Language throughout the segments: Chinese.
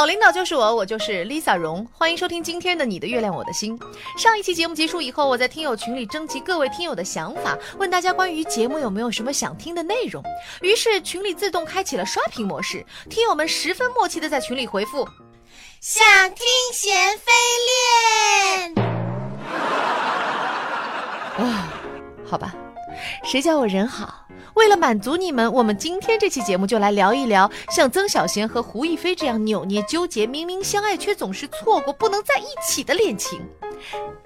好领导就是我，我就是 Lisa 荣，欢迎收听今天的你的月亮我的心。上一期节目结束以后，我在听友群里征集各位听友的想法，问大家关于节目有没有什么想听的内容。于是群里自动开启了刷屏模式，听友们十分默契的在群里回复：想听贤妃恋。啊，好吧，谁叫我人好？为了满足你们，我们今天这期节目就来聊一聊像曾小贤和胡一菲这样扭捏纠结、明明相爱却总是错过、不能在一起的恋情。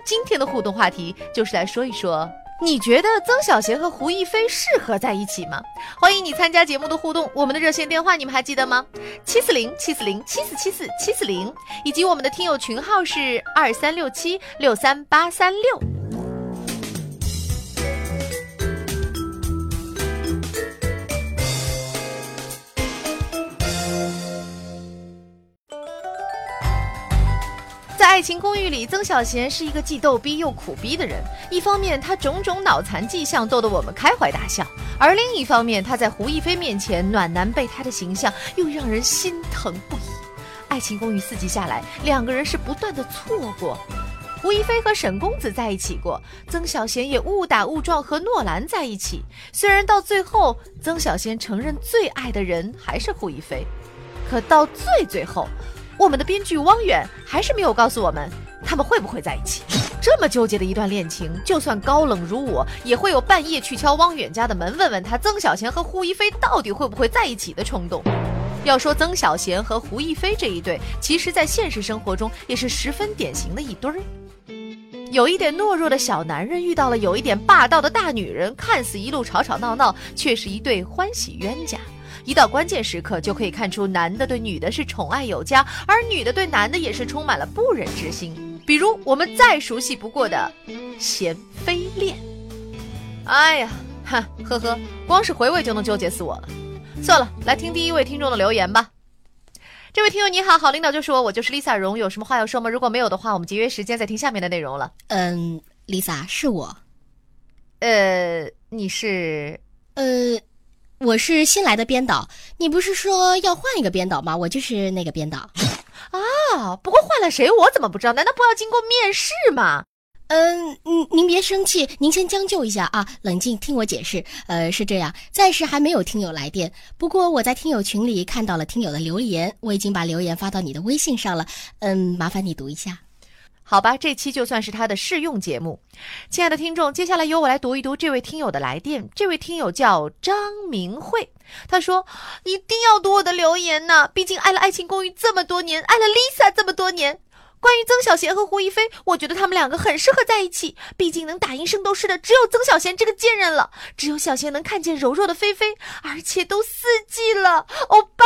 今天的互动话题就是来说一说，你觉得曾小贤和胡一菲适合在一起吗？欢迎你参加节目的互动，我们的热线电话你们还记得吗？七四零七四零七四七四七四零，以及我们的听友群号是二三六七六三八三六。爱情公寓》里，曾小贤是一个既逗逼又苦逼的人。一方面，他种种脑残迹象逗得我们开怀大笑；而另一方面，他在胡一菲面前暖男备胎的形象又让人心疼不已。《爱情公寓》四集下来，两个人是不断的错过。胡一菲和沈公子在一起过，曾小贤也误打误撞和诺兰在一起。虽然到最后，曾小贤承认最爱的人还是胡一菲，可到最最后。我们的编剧汪远还是没有告诉我们他们会不会在一起。这么纠结的一段恋情，就算高冷如我，也会有半夜去敲汪远家的门，问问他曾小贤和胡一菲到底会不会在一起的冲动。要说曾小贤和胡一菲这一对，其实在现实生活中也是十分典型的一对儿。有一点懦弱的小男人遇到了有一点霸道的大女人，看似一路吵吵闹闹，却是一对欢喜冤家。一到关键时刻，就可以看出男的对女的是宠爱有加，而女的对男的也是充满了不忍之心。比如我们再熟悉不过的贤妃恋。哎呀，哈呵呵，光是回味就能纠结死我了。算了，来听第一位听众的留言吧。这位听友你好，好领导就是我，我就是 Lisa 荣，有什么话要说吗？如果没有的话，我们节约时间再听下面的内容了。嗯，Lisa 是我。呃，你是？呃。我是新来的编导，你不是说要换一个编导吗？我就是那个编导，啊，不过换了谁我怎么不知道？难道不要经过面试吗？嗯，您您别生气，您先将就一下啊，冷静听我解释。呃，是这样，暂时还没有听友来电，不过我在听友群里看到了听友的留言，我已经把留言发到你的微信上了。嗯，麻烦你读一下。好吧，这期就算是他的试用节目。亲爱的听众，接下来由我来读一读这位听友的来电。这位听友叫张明慧，他说：“一定要读我的留言呢，毕竟爱了《爱情公寓》这么多年，爱了 Lisa 这么多年。关于曾小贤和胡一菲，我觉得他们两个很适合在一起。毕竟能打赢圣斗士的只有曾小贤这个贱人了，只有小贤能看见柔弱的菲菲，而且都四季了，欧巴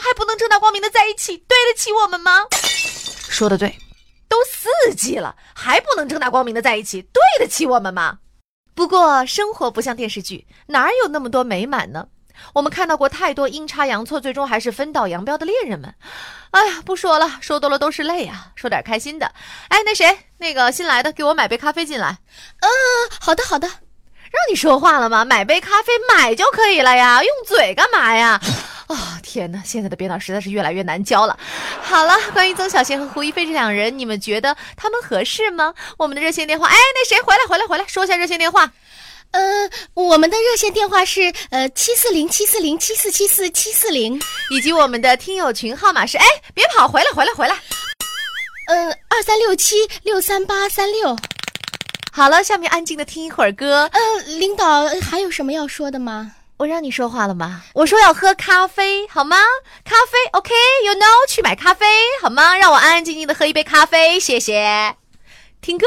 还不能正大光明的在一起，对得起我们吗？”说的对。都四季了，还不能正大光明的在一起，对得起我们吗？不过生活不像电视剧，哪有那么多美满呢？我们看到过太多阴差阳错，最终还是分道扬镳的恋人们。哎呀，不说了，说多了都是泪啊。说点开心的。哎，那谁，那个新来的，给我买杯咖啡进来。嗯，好的好的。让你说话了吗？买杯咖啡买就可以了呀，用嘴干嘛呀？啊，天哪！现在的编导实在是越来越难教了。好了，关于曾小贤和胡一菲这两人，你们觉得他们合适吗？我们的热线电话，哎，那谁回来回来回来，说一下热线电话。呃，我们的热线电话是呃七四零七四零七四七四七四零，以及我们的听友群号码是，哎，别跑，回来回来回来。嗯，二三六七六三八三六。好了，下面安静的听一会儿歌。嗯，领导还有什么要说的吗？我让你说话了吗？我说要喝咖啡，好吗？咖啡，OK，You know，去买咖啡，好吗？让我安安静静的喝一杯咖啡，谢谢。听歌。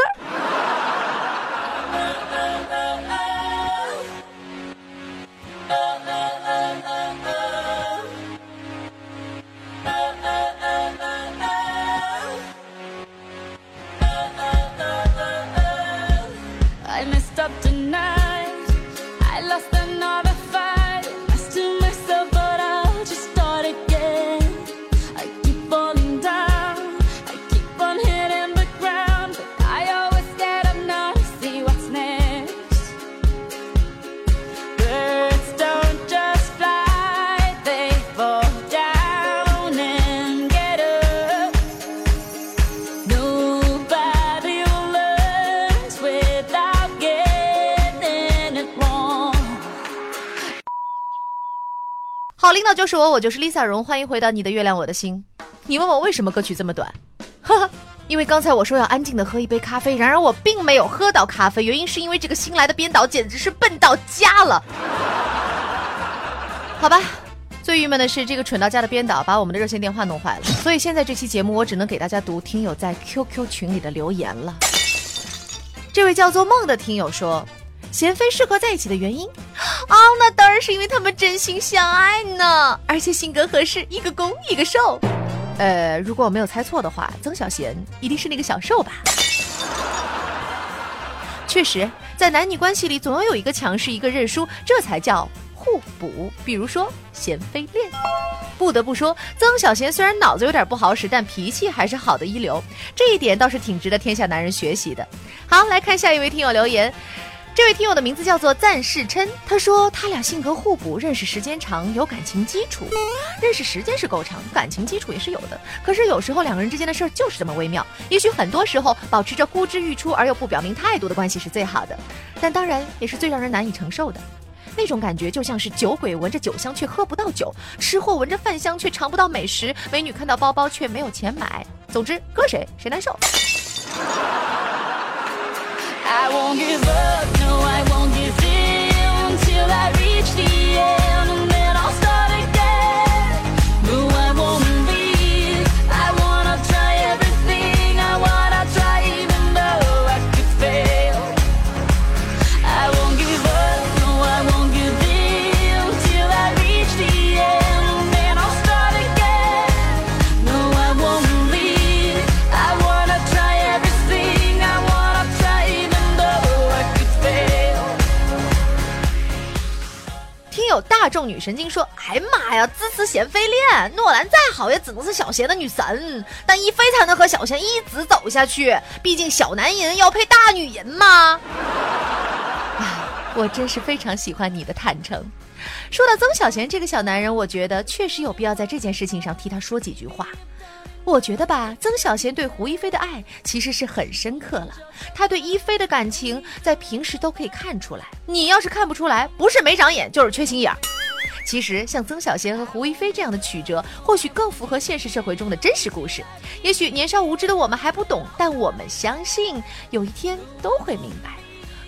好领导就是我，我就是 Lisa 荣，欢迎回到你的月亮我的心。你问我为什么歌曲这么短？呵呵，因为刚才我说要安静的喝一杯咖啡，然而我并没有喝到咖啡，原因是因为这个新来的编导简直是笨到家了。好吧，最郁闷的是这个蠢到家的编导把我们的热线电话弄坏了，所以现在这期节目我只能给大家读听友在 QQ 群里的留言了。这位叫做梦的听友说。贤妃适合在一起的原因，哦，那当然是因为他们真心相爱呢，而且性格合适，一个攻一个受。呃，如果我没有猜错的话，曾小贤一定是那个小受吧？确实，在男女关系里，总要有一个强势，一个认输，这才叫互补。比如说贤妃恋。不得不说，曾小贤虽然脑子有点不好使，但脾气还是好的一流，这一点倒是挺值得天下男人学习的。好，来看下一位听友留言。这位听友的名字叫做赞世琛，他说他俩性格互补，认识时间长，有感情基础。认识时间是够长，感情基础也是有的。可是有时候两个人之间的事儿就是这么微妙。也许很多时候保持着呼之欲出而又不表明态度的关系是最好的，但当然也是最让人难以承受的。那种感觉就像是酒鬼闻着酒香却喝不到酒，吃货闻着饭香却尝不到美食，美女看到包包却没有钱买。总之，搁谁谁难受。I won't give up, no I won't give in till I reach the 众女神经说：“哎妈呀，支持贤妃恋，诺兰再好也只能是小贤的女神，但一菲才能和小贤一直走下去。毕竟小男人要配大女人嘛。”啊，我真是非常喜欢你的坦诚。说到曾小贤这个小男人，我觉得确实有必要在这件事情上替他说几句话。我觉得吧，曾小贤对胡一菲的爱其实是很深刻了。他对一菲的感情在平时都可以看出来。你要是看不出来，不是没长眼，就是缺心眼儿。其实像曾小贤和胡一菲这样的曲折，或许更符合现实社会中的真实故事。也许年少无知的我们还不懂，但我们相信有一天都会明白。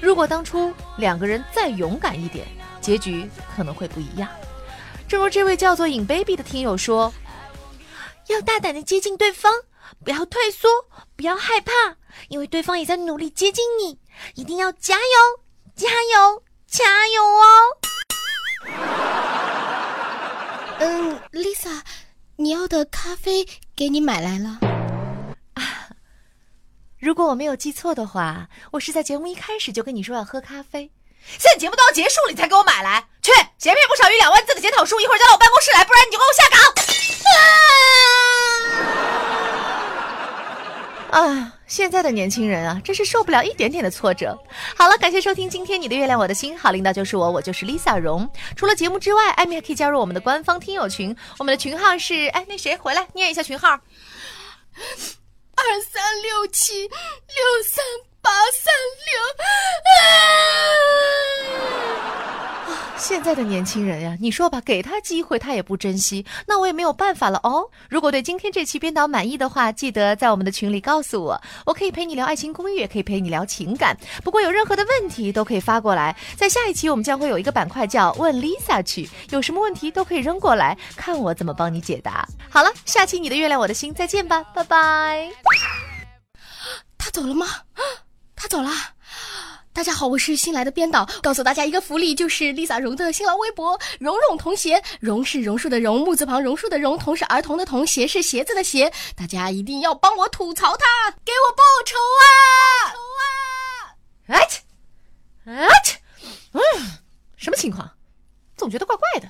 如果当初两个人再勇敢一点，结局可能会不一样。正如这位叫做尹 baby 的听友说。要大胆的接近对方，不要退缩，不要害怕，因为对方也在努力接近你，一定要加油，加油，加油哦！嗯，Lisa，你要的咖啡给你买来了。啊，如果我没有记错的话，我是在节目一开始就跟你说要喝咖啡，现在节目都要结束了，你才给我买来。去，写篇不少于两万字的检讨书，一会儿交到我办公室来，不然你就给我下岗。啊！现在的年轻人啊，真是受不了一点点的挫折。好了，感谢收听今天你的月亮我的心，好领导就是我，我就是 Lisa 荣。除了节目之外，艾米还可以加入我们的官方听友群，我们的群号是……哎，那谁回来念一下群号？二三六七六三八三六。现在的年轻人呀，你说吧，给他机会他也不珍惜，那我也没有办法了哦。如果对今天这期编导满意的话，记得在我们的群里告诉我，我可以陪你聊爱情公寓，也可以陪你聊情感。不过有任何的问题都可以发过来，在下一期我们将会有一个板块叫问 Lisa 去，有什么问题都可以扔过来，看我怎么帮你解答。好了，下期你的月亮我的心再见吧，拜拜。他走了吗？他走了。大家好，我是新来的编导，告诉大家一个福利，就是 Lisa 荣的新浪微博“蓉蓉童鞋”，蓉是榕树的蓉，木字旁榕树的榕，童是儿童的童，鞋是鞋子的鞋，大家一定要帮我吐槽他，给我报仇啊！啊切啊切，嗯，什么情况？总觉得怪怪的。